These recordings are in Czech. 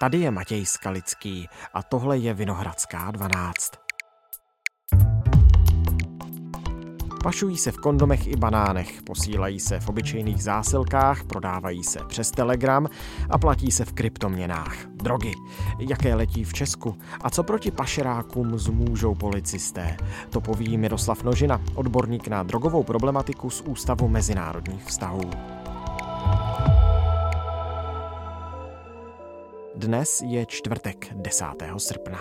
Tady je Matěj Skalický a tohle je Vinohradská 12. Pašují se v kondomech i banánech, posílají se v obyčejných zásilkách, prodávají se přes Telegram a platí se v kryptoměnách. Drogy. Jaké letí v Česku? A co proti pašerákům zmůžou policisté? To poví Miroslav Nožina, odborník na drogovou problematiku z Ústavu mezinárodních vztahů. Dnes je čtvrtek 10. srpna.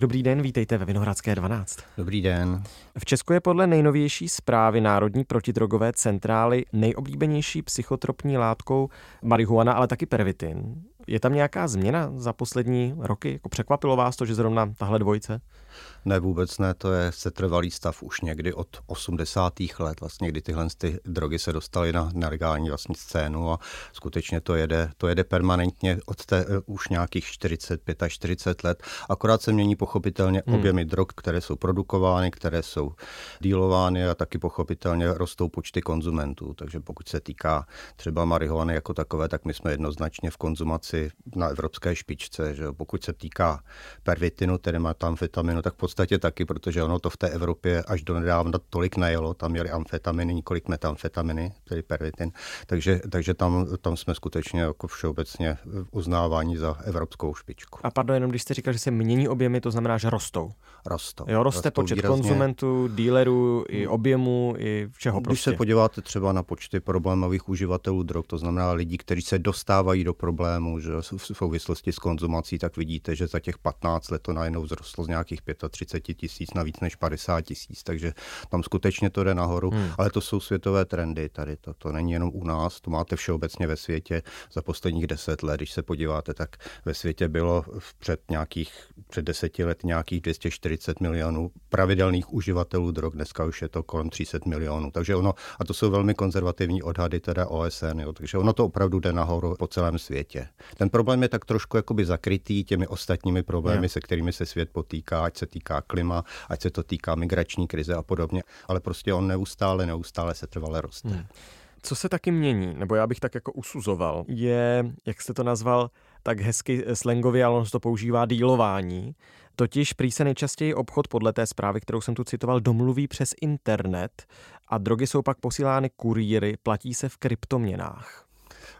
Dobrý den, vítejte ve Vinohradské 12. Dobrý den. V Česku je podle nejnovější zprávy Národní protidrogové centrály nejoblíbenější psychotropní látkou marihuana, ale taky pervitin. Je tam nějaká změna za poslední roky? Jako překvapilo vás to, že zrovna tahle dvojice? Ne, vůbec ne, to je setrvalý stav už někdy od 80. let, vlastně, kdy tyhle ty drogy se dostaly na, na legální vlastně scénu a skutečně to jede, to jede permanentně od té uh, už nějakých 45 až 40 let. Akorát se mění pochopitelně hmm. objemy drog, které jsou produkovány, které jsou dílovány a taky pochopitelně rostou počty konzumentů. Takže pokud se týká třeba marihuany jako takové, tak my jsme jednoznačně v konzumaci na evropské špičce. Že pokud se týká pervitinu, tedy metamfetaminu, tak v podstatě taky, protože ono to v té Evropě až do nedávna tolik najelo, tam měli amfetaminy, několik metamfetaminy, tedy pervitin, takže, takže tam, tam jsme skutečně jako všeobecně uznávání za evropskou špičku. A pardon, jenom když jste říkal, že se mění objemy, to znamená, že rostou. Rostou. Jo, roste rostou počet výrazně. konzumentů, dílerů, i objemu, i všeho Když prostě. se podíváte třeba na počty problémových uživatelů drog, to znamená lidí, kteří se dostávají do problému že v souvislosti s konzumací, tak vidíte, že za těch 15 let to najednou vzrostlo z nějakých 35 tisíc na víc než 50 tisíc, takže tam skutečně to jde nahoru, hmm. ale to jsou světové trendy tady, to, to není jenom u nás, to máte všeobecně ve světě za posledních 10 let, když se podíváte, tak ve světě bylo před nějakých, před deseti let nějakých 240 milionů pravidelných uživatelů drog, dneska už je to kolem 300 milionů, takže ono, a to jsou velmi konzervativní odhady teda OSN, jo, takže ono to opravdu jde nahoru po celém světě. Ten problém je tak trošku jakoby zakrytý těmi ostatními problémy, yeah. se kterými se svět potýká, ať se týká klima, ať se to týká migrační krize a podobně, ale prostě on neustále, neustále se trvale roste. Hmm. Co se taky mění, nebo já bych tak jako usuzoval, je, jak jste to nazval, tak hezky slangově, ale on to používá dílování. Totiž prý se nejčastěji obchod podle té zprávy, kterou jsem tu citoval, domluví přes internet a drogy jsou pak posílány kurýry, platí se v kryptoměnách.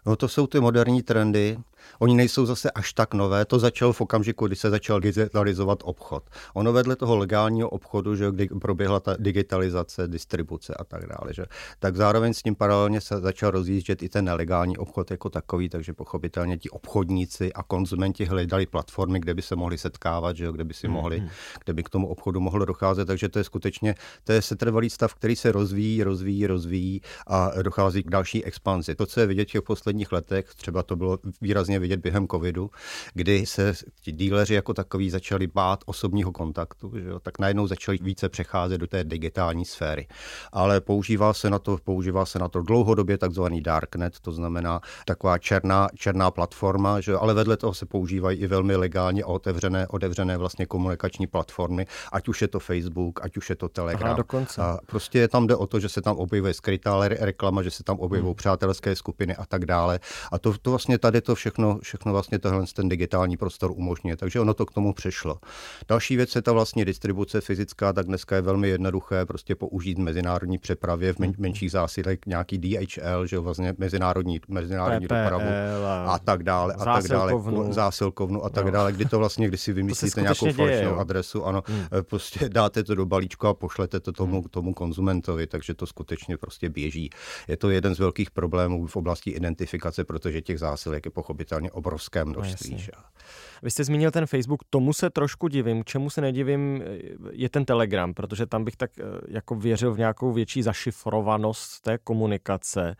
No to jsou ty moderní trendy. Oni nejsou zase až tak nové. To začalo v okamžiku, kdy se začal digitalizovat obchod. Ono vedle toho legálního obchodu, že kdy proběhla ta digitalizace, distribuce a tak dále, že, tak zároveň s tím paralelně se začal rozjíždět i ten nelegální obchod jako takový, takže pochopitelně ti obchodníci a konzumenti hledali platformy, kde by se mohli setkávat, že, kde by si mohli, mm-hmm. kde by k tomu obchodu mohlo docházet. Takže to je skutečně to je setrvalý stav, který se rozvíjí, rozvíjí, rozvíjí a dochází k další expanzi. To, co je vidět v posledních letech, třeba to bylo výrazně vidět během covidu, kdy se ti díleři jako takový začali bát osobního kontaktu, že jo, tak najednou začali více přecházet do té digitální sféry. Ale používá se na to, používá se na to dlouhodobě takzvaný darknet, to znamená taková černá, černá platforma, že jo, ale vedle toho se používají i velmi legálně otevřené, otevřené vlastně komunikační platformy, ať už je to Facebook, ať už je to Telegram. Aha, dokonce. A prostě tam jde o to, že se tam objevuje skrytá reklama, že se tam objevují hmm. přátelské skupiny a tak dále. A to, to vlastně tady to všechno, všechno vlastně tohle ten digitální prostor umožňuje, takže ono to k tomu přešlo. Další věc je ta vlastně distribuce fyzická, tak dneska je velmi jednoduché prostě použít mezinárodní přepravě v men, menších zásilek nějaký DHL, že vlastně mezinárodní, mezinárodní PPL dopravu a tak dále, a tak dále, zásilkovnu a tak No. dále, kdy to vlastně, když si vymyslíte nějakou děje, falešnou jo. adresu, ano, Hmm. prostě dáte to do balíčku a pošlete to tomu, tomu konzumentovi, takže to skutečně prostě běží. Je to jeden z velkých problémů v oblasti identifikace, protože těch zásilek je pochopitelně obrovské množství. No, že? Vy jste zmínil ten Facebook, tomu se trošku divím, čemu se nedivím, je ten Telegram, protože tam bych tak eh, jako věřil v nějakou větší zašifrovanost té komunikace.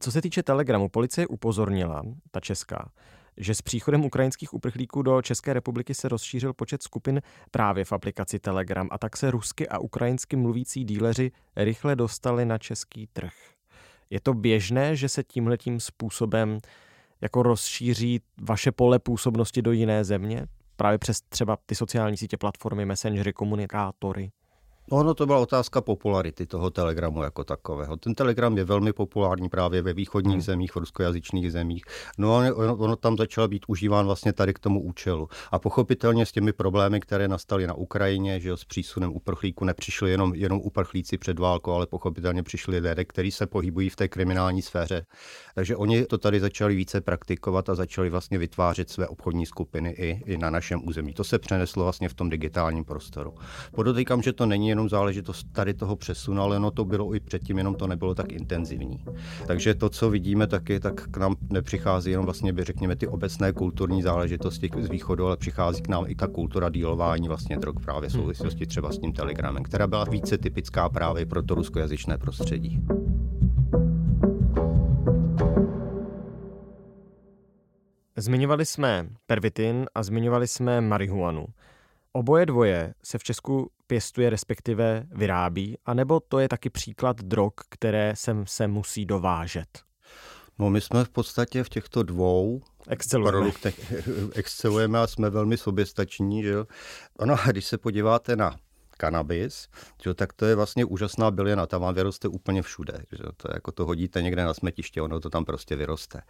Co se týče Telegramu, policie upozornila, ta česká, že s příchodem ukrajinských uprchlíků do České republiky se rozšířil počet skupin právě v aplikaci Telegram a tak se rusky a ukrajinsky mluvící díleři rychle dostali na český trh. Je to běžné, že se tímhletím způsobem jako rozšíří vaše pole působnosti do jiné země? Právě přes třeba ty sociální sítě, platformy, messengery, komunikátory? Ono to byla otázka popularity toho telegramu jako takového. Ten telegram je velmi populární právě ve východních hmm. zemích, v ruskojazyčných zemích. No ono, ono, ono tam začalo být užíván vlastně tady k tomu účelu. A pochopitelně s těmi problémy, které nastaly na Ukrajině, že jo, s přísunem uprchlíků nepřišli jenom, jenom uprchlíci před válkou, ale pochopitelně přišli lidé, kteří se pohybují v té kriminální sféře. Takže oni to tady začali více praktikovat a začali vlastně vytvářet své obchodní skupiny i, i na našem území. To se přeneslo vlastně v tom digitálním prostoru. Podotýkám, že to není jenom záležitost tady toho přesunu, ale no to bylo i předtím, jenom to nebylo tak intenzivní. Takže to, co vidíme taky, tak k nám nepřichází jenom vlastně, by řekněme, ty obecné kulturní záležitosti z východu, ale přichází k nám i ta kultura dílování vlastně drog právě v souvislosti třeba s tím telegramem, která byla více typická právě pro to ruskojazyčné prostředí. Zmiňovali jsme pervitin a zmiňovali jsme marihuanu. Oboje dvoje se v Česku pěstuje, respektive vyrábí, anebo to je taky příklad drog, které sem se musí dovážet? No my jsme v podstatě v těchto dvou excelujeme. produktech excelujeme a jsme velmi soběstační. Že? Ono, když se podíváte na kanabis, že, tak to je vlastně úžasná bylina, ta vám vyroste úplně všude. Že, to jako to hodíte někde na smetiště, ono to tam prostě vyroste.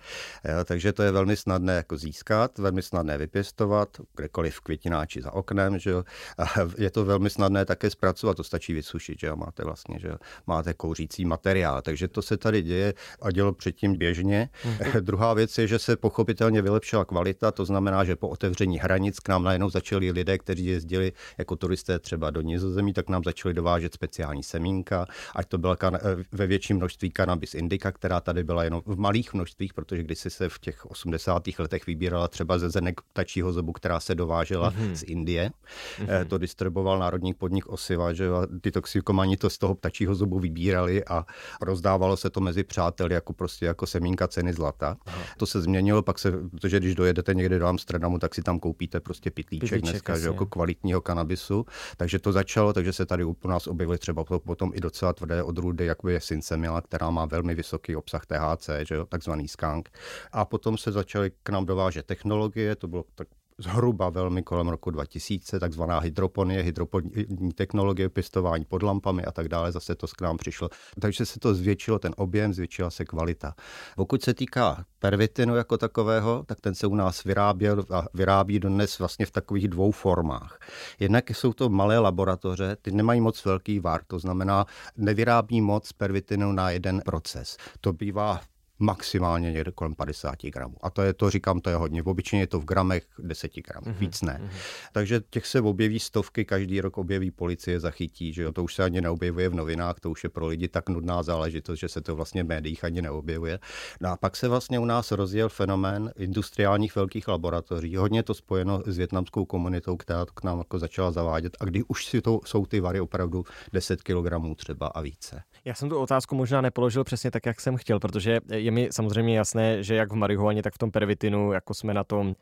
Jo, takže to je velmi snadné jako získat, velmi snadné vypěstovat, kdekoliv v květináči za oknem. Že, a je to velmi snadné také zpracovat, to stačí vysušit, že máte vlastně, že máte kouřící materiál. Takže to se tady děje a dělo předtím běžně. Mm-hmm. Druhá věc je, že se pochopitelně vylepšila kvalita, to znamená, že po otevření hranic k nám najednou začali lidé, kteří jezdili jako turisté třeba do Nizozemí, tak nám začali dovážet speciální semínka, ať to byla kan- ve větším množství cannabis indica, která tady byla jenom v malých množstvích, protože když se v těch 80. letech vybírala třeba ze zenek ptačího zobu, která se dovážela mm-hmm. z Indie. Mm-hmm. To distribuoval národní podnik Osiva, že ty toxikomani to z toho ptačího zobu vybírali a rozdávalo se to mezi přáteli jako prostě jako semínka ceny zlata. Aha. To se změnilo, pak se, protože když dojedete někde do Amsterdamu, tak si tam koupíte prostě pitlíček, pitlíček dneska, že jako kvalitního kanabisu. Takže to začalo, takže se tady u nás objevily třeba potom i docela tvrdé odrůdy, jako je Sinsemila, která má velmi vysoký obsah THC, že jo, takzvaný skunk. A potom se začaly k nám dovážet technologie, to bylo tak zhruba velmi kolem roku 2000, takzvaná hydroponie, hydroponní technologie, pěstování pod lampami a tak dále, zase to k nám přišlo. Takže se to zvětšilo, ten objem, zvětšila se kvalita. Pokud se týká pervitinu jako takového, tak ten se u nás vyráběl a vyrábí dnes vlastně v takových dvou formách. Jednak jsou to malé laboratoře, ty nemají moc velký var, to znamená, nevyrábí moc pervitinu na jeden proces. To bývá maximálně někde kolem 50 gramů. A to je, to říkám, to je hodně. V obyčejně je to v gramech 10 gramů, mm-hmm. víc ne. Mm-hmm. Takže těch se objeví stovky, každý rok objeví policie, zachytí, že jo, to už se ani neobjevuje v novinách, to už je pro lidi tak nudná záležitost, že se to vlastně v médiích ani neobjevuje. No a pak se vlastně u nás rozjel fenomén industriálních velkých laboratoří. Hodně to spojeno s větnamskou komunitou, která to k nám jako začala zavádět. A kdy už si to, jsou ty vary opravdu 10 kg třeba a více. Já jsem tu otázku možná nepoložil přesně tak, jak jsem chtěl, protože je mi samozřejmě jasné, že jak v marihuaně, tak v tom pervitinu, jako jsme na tom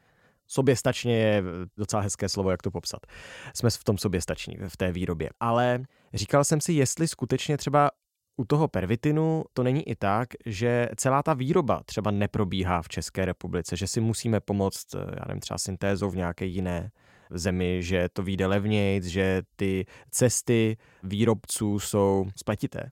Soběstačně je docela hezké slovo, jak to popsat. Jsme v tom soběstační, v té výrobě. Ale říkal jsem si, jestli skutečně třeba u toho pervitinu to není i tak, že celá ta výroba třeba neprobíhá v České republice, že si musíme pomoct, já nevím, třeba syntézou v nějaké jiné zemi, že to vyjde levněji, že ty cesty výrobců jsou spletité.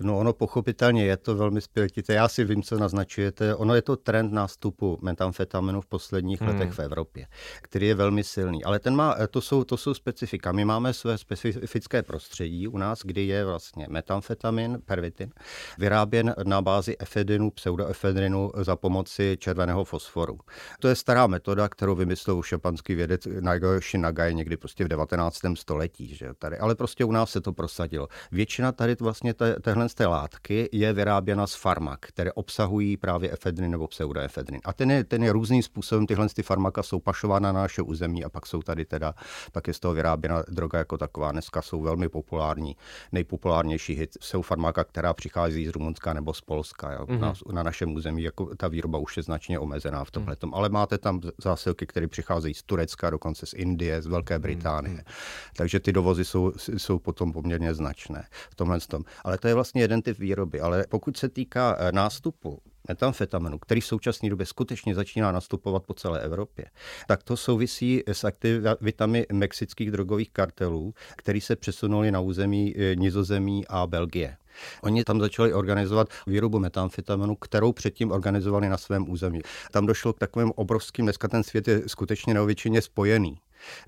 No ono pochopitelně je to velmi spletité. Já si vím, co naznačujete. Ono je to trend nástupu metamfetaminu v posledních hmm. letech v Evropě, který je velmi silný. Ale ten má, to jsou, to jsou specifika. My máme své specifické prostředí u nás, kdy je vlastně metamfetamin, pervitin, vyráběn na bázi efedrinu, pseudoefedrinu za pomoci červeného fosforu. To je stará metoda, kterou vymyslel už japonský vědec Nagoyoshi Nagai někdy prostě v 19. století. Že tady. Ale prostě u nás se to prosadilo. Většina tady vlastně téhle té látky je vyráběna z farmak, které obsahují právě efedrin nebo pseudoefedrin. A ten je, ten je různým způsobem, tyhle ty farmaka jsou pašována na naše území a pak jsou tady teda, pak je z toho vyráběna droga jako taková. Dneska jsou velmi populární. Nejpopulárnější hit jsou farmaka, která přichází z Rumunska nebo z Polska. Jo. Mm-hmm. Na, na našem území jako ta výroba už je značně omezená v tomhle. Mm-hmm. Ale máte tam zásilky, které přicházejí z Turecka, dokonce z Indie, z Velké Británie. Mm-hmm. Takže ty dovozy jsou, jsou potom poměrně značné v tomhle tom. Ale to je vlastně jeden typ výroby. Ale pokud se týká eh, nástupu metamfetaminu, který v současné době skutečně začíná nastupovat po celé Evropě, tak to souvisí s aktivitami mexických drogových kartelů, který se přesunuli na území eh, Nizozemí a Belgie. Oni tam začali organizovat výrobu metamfetaminu, kterou předtím organizovali na svém území. Tam došlo k takovým obrovským, dneska ten svět je skutečně neobyčejně spojený.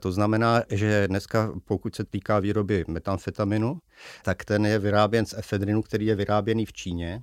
To znamená, že dneska, pokud se týká výroby metamfetaminu, tak ten je vyráběn z efedrinu, který je vyráběný v Číně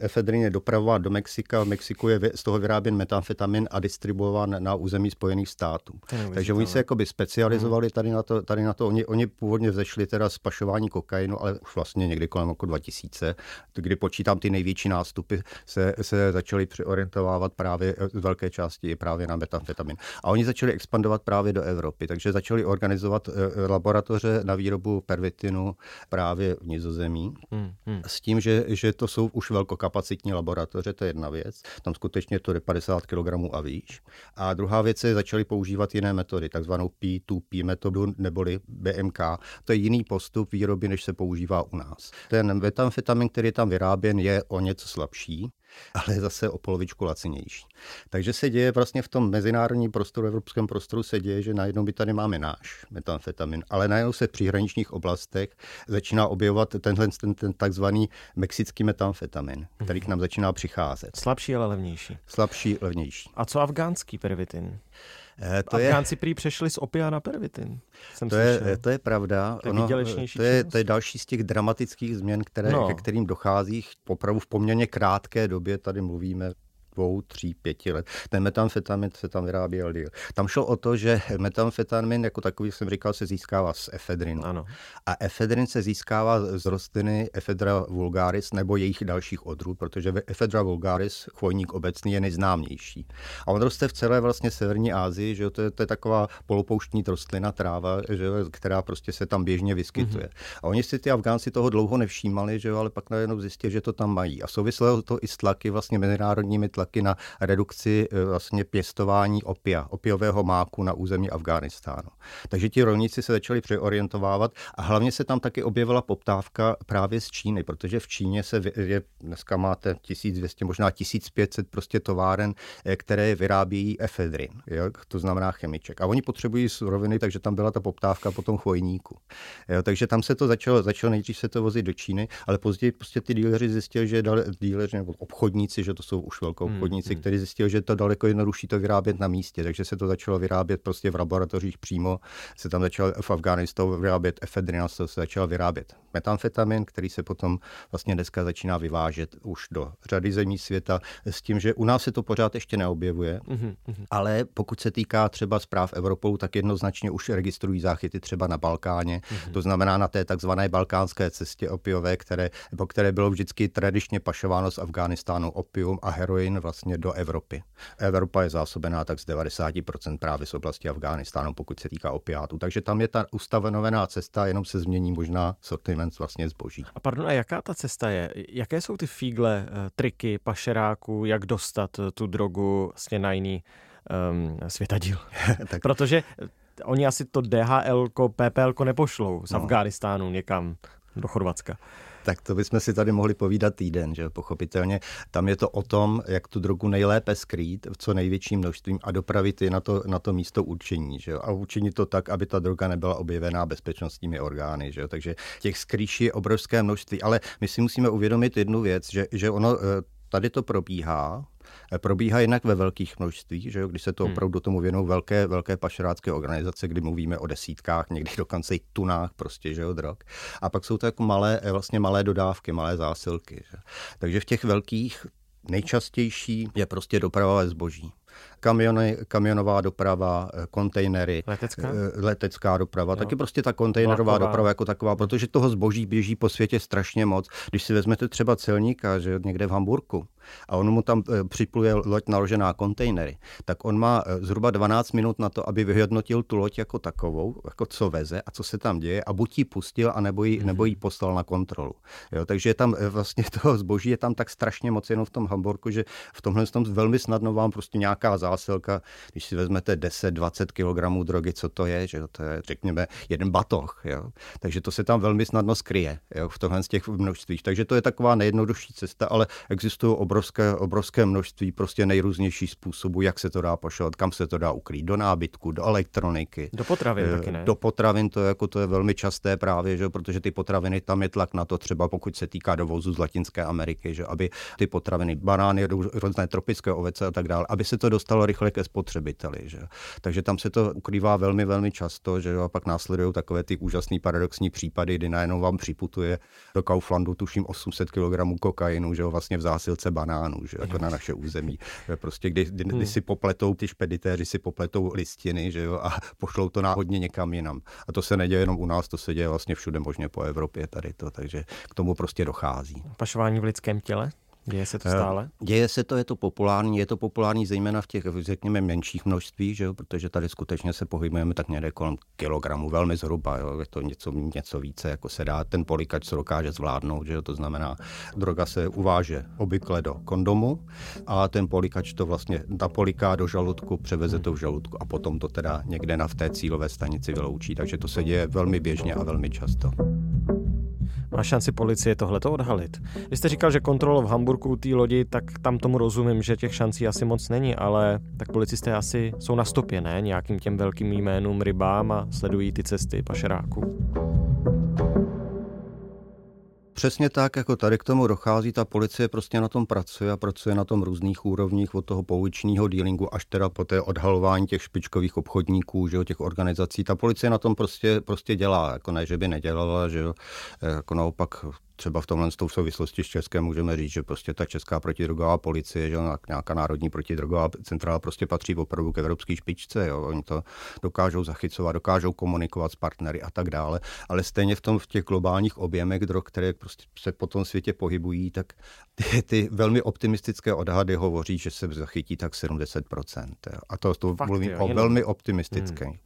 Efedrin je dopravován do Mexika, v Mexiku je z toho vyráběn metamfetamin a distribuován na území Spojených států. Takže oni se jakoby specializovali tady na to. Tady na to. Oni, oni původně vzešli teda z pašování kokainu, ale už vlastně někdy kolem roku 2000, kdy počítám ty největší nástupy, se, se začaly přeorientovávat právě z velké části právě na metamfetamin. A oni začali expandovat právě do Evropy, takže začali organizovat eh, laboratoře na výrobu pervitinu právě v Nizozemí, hmm, hmm. s tím, že, že to jsou už velké velkokapacitní laboratoře, to je jedna věc. Tam skutečně to je 50 kg a výš. A druhá věc je, začali používat jiné metody, takzvanou P2P metodu neboli BMK. To je jiný postup výroby, než se používá u nás. Ten metamfetamin, který je tam vyráběn, je o něco slabší, ale zase o polovičku lacinější. Takže se děje vlastně v tom mezinárodním prostoru, evropském prostoru se děje, že najednou by tady máme náš metamfetamin, ale najednou se v příhraničních oblastech začíná objevovat tenhle ten, ten takzvaný mexický metamfetamin, který k nám začíná přicházet. Slabší, ale levnější. Slabší, levnější. A co afgánský pervitin? Eh, to Afgánci je, prý přešli z opia na pervitin. Jsem to, je, to je pravda. To je, ono, to, je, to je další z těch dramatických změn, které, no. ke kterým dochází popravu v poměrně krátké době. Tady mluvíme dvou, tří, pěti let. Ten metamfetamin se tam vyráběl díl. Tam šlo o to, že metamfetamin, jako takový jak jsem říkal, se získává z efedrinu. Ano. A efedrin se získává z rostliny Ephedra vulgaris nebo jejich dalších odrůd, protože Ephedra vulgaris, chvojník obecný, je nejznámější. A on roste v celé vlastně severní Asii, že to je, to je taková polopouštní rostlina, tráva, že která prostě se tam běžně vyskytuje. Mm-hmm. A oni si ty Afgánci toho dlouho nevšímali, že ale pak najednou zjistili, že to tam mají. A souviselo to i s tlaky vlastně mezinárodními tlaky tlaky na redukci e, vlastně pěstování opia, opiového máku na území Afghánistánu. Takže ti rolníci se začali přeorientovávat a hlavně se tam taky objevila poptávka právě z Číny, protože v Číně se je, dneska máte 1200, možná 1500 prostě továren, e, které vyrábějí efedrin, jo, to znamená chemiček. A oni potřebují suroviny, takže tam byla ta poptávka po tom chvojníku. Jo, takže tam se to začalo, začalo nejdřív se to vozit do Číny, ale později prostě ty díleři zjistili, že díleři nebo obchodníci, že to jsou už velkou obchodníci, hmm. kteří zjistili, že to daleko jednodušší to vyrábět na místě, takže se to začalo vyrábět prostě v laboratořích přímo, se tam začalo v Afghánistánu vyrábět efedrin, se začalo vyrábět metamfetamin, který se potom vlastně dneska začíná vyvážet už do řady zemí světa, s tím, že u nás se to pořád ještě neobjevuje, mm-hmm. ale pokud se týká třeba zpráv Evropou, tak jednoznačně už registrují záchyty třeba na Balkáně, mm-hmm. to znamená na té takzvané balkánské cestě opiové, které, po které bylo vždycky tradičně pašováno z Afghánistánu opium a heroin vlastně do Evropy. Evropa je zásobená tak z 90% právě z oblasti Afghánistánu, pokud se týká opiátů. Takže tam je ta ustanovená cesta, jenom se změní možná sortiment vlastně zboží. A pardon, a jaká ta cesta je? Jaké jsou ty fígle, eh, triky pašeráků, jak dostat eh, tu drogu vlastně na jiný um, světadíl? tak... Protože eh, oni asi to DHL, PPL nepošlou z no. Afghánistánu někam do Chorvatska. Tak to bychom si tady mohli povídat týden, že pochopitelně. Tam je to o tom, jak tu drogu nejlépe skrýt v co největším množstvím a dopravit ji na to, na to místo určení. Že? A učinit to tak, aby ta droga nebyla objevená bezpečnostními orgány. Že? Takže těch skrýší je obrovské množství. Ale my si musíme uvědomit jednu věc, že, že ono eh, tady to probíhá, probíhá jinak ve velkých množstvích, že jo, když se to hmm. opravdu tomu věnou velké, velké pašerácké organizace, kdy mluvíme o desítkách, někdy dokonce i tunách prostě, že jo, drog. A pak jsou to jako malé, eh, vlastně malé dodávky, malé zásilky. Že? Takže v těch velkých nejčastější je prostě doprava zboží kamiony, kamionová doprava, eh, kontejnery, letecká, eh, letecká doprava, jo. taky prostě ta kontejnerová Vlaková. doprava jako taková, protože toho zboží běží po světě strašně moc. Když si vezmete třeba celníka, že někde v Hamburku, a on mu tam eh, připluje loď naložená kontejnery, tak on má zhruba 12 minut na to, aby vyhodnotil tu loď jako takovou, jako co veze a co se tam děje a buď ji pustil, anebo ji, mm. nebo ji poslal na kontrolu. Jo, takže tam vlastně toho zboží je tam tak strašně moc jenom v tom Hamburku, že v tomhle tom velmi snadno vám prostě nějaká zásilka, když si vezmete 10-20 kg drogy, co to je, že to je, řekněme, jeden batoh. Jo? Takže to se tam velmi snadno skryje jo? v tomhle z těch množstvích. Takže to je taková nejjednodušší cesta, ale existují obrovské, obrovské množství prostě nejrůznějších způsobů, jak se to dá pašovat, kam se to dá ukrýt, do nábytku, do elektroniky. Do potravin eh, taky ne? Do potravin to, jako, to je velmi časté právě, že, protože ty potraviny, tam je tlak na to třeba pokud se týká dovozu z Latinské Ameriky, že aby ty potraviny, banány, různé tropické ovoce a tak dále, aby se to dostalo rychle ke spotřebiteli. Že. Takže tam se to ukrývá velmi, velmi často, že a pak následují takové ty úžasné paradoxní případy, kdy najednou vám připutuje do Kauflandu tuším 800 kg kokainu, že vlastně v zásilce banánů, že jako na naše území. Prostě kdy, kdy, kdy hmm. si popletou, ty špeditéři si popletou listiny, že jo, a pošlou to náhodně někam jinam. A to se neděje jenom u nás, to se děje vlastně všude možně po Evropě tady to, takže k tomu prostě dochází. Pašování v lidském těle? Děje se to eh, stále? Děje se to, je to populární, je to populární zejména v těch, řekněme, menších množství, že jo? protože tady skutečně se pohybujeme tak někde kolem kilogramu, velmi zhruba, jo? je to něco, něco více, jako se dá ten polikač, co dokáže zvládnout, že jo? to znamená, droga se uváže obvykle do kondomu a ten polikač to vlastně napoliká do žaludku, převeze to v žaludku a potom to teda někde na v té cílové stanici vyloučí, takže to se děje velmi běžně a velmi často. Má šanci policie tohleto odhalit? Vy jste říkal, že kontrol v Hamburgu u té lodi, tak tam tomu rozumím, že těch šancí asi moc není, ale tak policisté asi jsou na stopě, ne? Nějakým těm velkým jménům rybám a sledují ty cesty pašeráků. Přesně tak, jako tady k tomu dochází, ta policie prostě na tom pracuje a pracuje na tom různých úrovních od toho pouličního dealingu až teda po té odhalování těch špičkových obchodníků, že jo, těch organizací. Ta policie na tom prostě, prostě dělá, jako ne, že by nedělala, že jo, jako naopak třeba v tomhle v souvislosti s Českem můžeme říct, že prostě ta česká protidrogová policie, že nějaká národní protidrogová centrála prostě patří opravdu k evropské špičce. Jo. Oni to dokážou zachycovat, dokážou komunikovat s partnery a tak dále. Ale stejně v tom v těch globálních objemech drog, které prostě se po tom světě pohybují, tak ty, ty velmi optimistické odhady hovoří, že se zachytí tak 70%. Jo. A to, to Fakt, mluvím jo, o jenom... velmi optimistické. Hmm.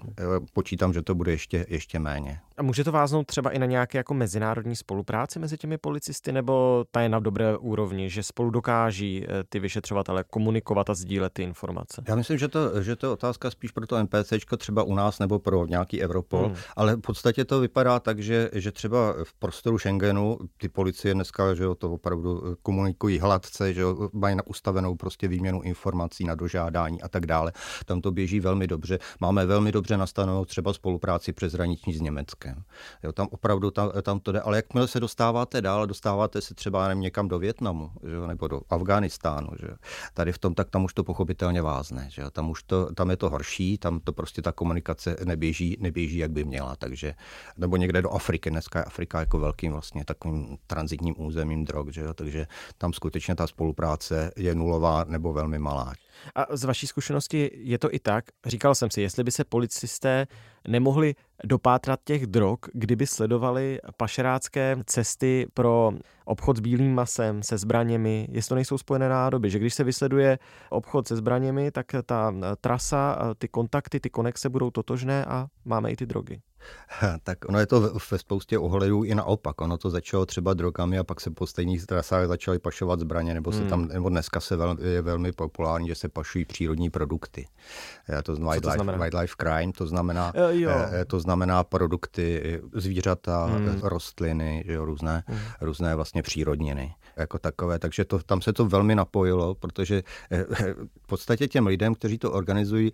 Počítám, že to bude ještě, ještě méně. A může to váznout třeba i na nějaké jako mezinárodní spolupráci mezi těmi policisty, nebo ta je na dobré úrovni, že spolu dokáží eh, ty vyšetřovatele komunikovat a sdílet ty informace? Já myslím, že to, že to je otázka spíš pro to NPC, třeba u nás nebo pro nějaký Europol, hmm. ale v podstatě to vypadá tak, že, že třeba v prostoru Schengenu ty policie dneska že jo, to opravdu eh, komunikují hladce, že jo, mají ustavenou prostě výměnu informací na dožádání a tak dále. Tam to běží velmi dobře. Máme velmi dobře nastavenou třeba spolupráci přes hraniční s Německem. Jo, tam opravdu tam, tam to jde, ale jakmile se dostáváte dál, dostáváte se třeba nevím, někam do Větnamu že, nebo do Afghánistánu, že. tady v tom, tak tam už to pochopitelně vázne. Že. Tam už to, tam je to horší, tam to prostě ta komunikace neběží, neběží, jak by měla. Takže, nebo někde do Afriky, dneska je Afrika jako velkým vlastně takovým transitním územím drog, že. takže tam skutečně ta spolupráce je nulová nebo velmi malá. A z vaší zkušenosti je to i tak, říkal jsem si, jestli by se policisté nemohli dopátrat těch drog, kdyby sledovali pašerácké cesty pro obchod s bílým masem, se zbraněmi, jestli to nejsou spojené nádoby, že když se vysleduje obchod se zbraněmi, tak ta trasa, ty kontakty, ty konexe budou totožné a máme i ty drogy. Tak ono je to ve spoustě ohledů i naopak. Ono to začalo třeba drogami a pak se po stejných trasách začaly pašovat zbraně, nebo se hmm. tam, nebo dneska se vel, je velmi populární, že se pašují přírodní produkty. To znamená wildlife, to wildlife crime, to znamená, uh, jo. to znamená produkty, zvířata, hmm. rostliny, jo, různé, hmm. různé vlastně přírodniny jako takové. Takže to, tam se to velmi napojilo, protože v podstatě těm lidem, kteří to organizují,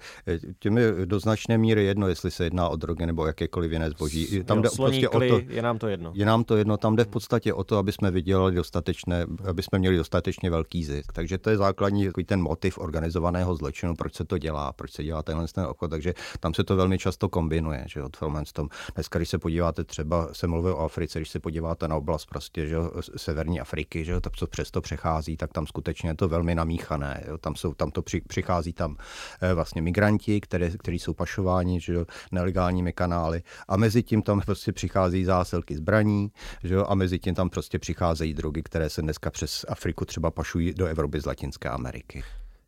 těm je do značné míry jedno, jestli se jedná o drogy nebo jakékoliv jiné zboží. Tam jo, jde prostě o to, je nám to jedno. Je nám to jedno, tam jde v podstatě o to, aby jsme vydělali dostatečné, aby jsme měli dostatečně velký zisk. Takže to je základní takový ten motiv organizovaného zločinu, proč se to dělá, proč se dělá tenhle ten obchod. Takže tam se to velmi často kombinuje, že jo, v tom. Dneska, když se podíváte třeba, se mluví o Africe, když se podíváte na oblast prostě, že jo, severní Afriky, že jo, tak co přesto přechází, tak tam skutečně je to velmi namíchané. Jo. Tam, jsou, tam to při, přichází tam eh, vlastně migranti, které, kteří jsou pašováni, že jo, nelegálními kanály a mezi tím tam prostě přichází zásilky zbraní, že jo, a mezi tím tam prostě přicházejí drogy, které se dneska přes Afriku třeba pašují do Evropy z Latinské Ameriky.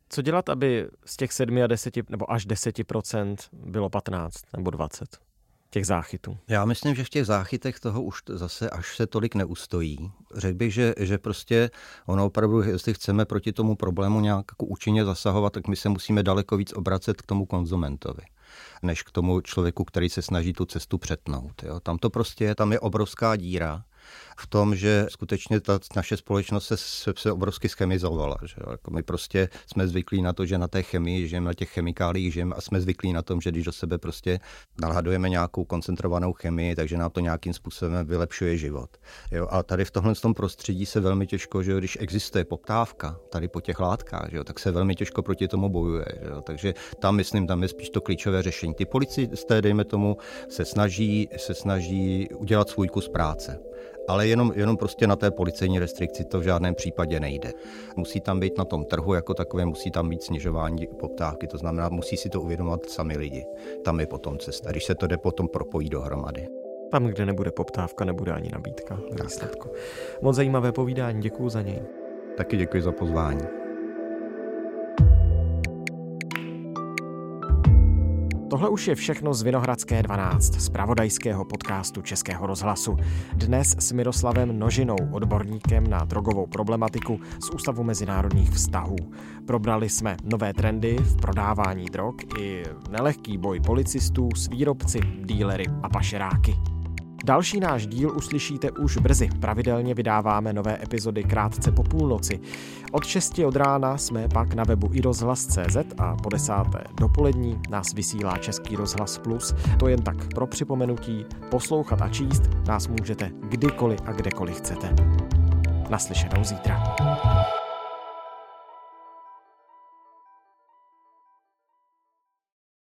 Co dělat, aby z těch 7 a 10 nebo až 10% bylo 15 nebo 20? Těch záchytů? Já myslím, že v těch záchytech toho už zase až se tolik neustojí. Řekl bych, že, že prostě ono opravdu, jestli chceme proti tomu problému nějak jako účinně zasahovat, tak my se musíme daleko víc obracet k tomu konzumentovi než k tomu člověku, který se snaží tu cestu přetnout. Jo. Tam to prostě je, tam je obrovská díra v tom, že skutečně ta naše společnost se, se, se obrovsky schemizovala. Že jako my prostě jsme zvyklí na to, že na té chemii žijeme, na těch chemikáliích žijeme a jsme zvyklí na tom, že když do sebe prostě nalhadujeme nějakou koncentrovanou chemii, takže nám to nějakým způsobem vylepšuje život. Jo? A tady v tomhle tom prostředí se velmi těžko, že když existuje poptávka tady po těch látkách, že tak se velmi těžko proti tomu bojuje. Že? Takže tam, myslím, tam je spíš to klíčové řešení. Ty policisté, dejme tomu, se snaží, se snaží udělat svůj kus práce ale jenom, jenom prostě na té policejní restrikci to v žádném případě nejde. Musí tam být na tom trhu jako takové, musí tam být snižování poptávky, to znamená, musí si to uvědomovat sami lidi. Tam je potom cesta, když se to jde potom propojí dohromady. Tam, kde nebude poptávka, nebude ani nabídka. Výsledku. Moc zajímavé povídání, děkuji za něj. Taky děkuji za pozvání. Tohle už je všechno z Vinohradské 12, z pravodajského podcastu Českého rozhlasu. Dnes s Miroslavem Nožinou, odborníkem na drogovou problematiku z Ústavu mezinárodních vztahů. Probrali jsme nové trendy v prodávání drog i nelehký boj policistů s výrobci, dílery a pašeráky. Další náš díl uslyšíte už brzy. Pravidelně vydáváme nové epizody krátce po půlnoci. Od 6 od rána jsme pak na webu i rozhlas.cz a po desáté dopolední nás vysílá Český rozhlas Plus. To jen tak pro připomenutí, poslouchat a číst nás můžete kdykoliv a kdekoliv chcete. Naslyšenou zítra.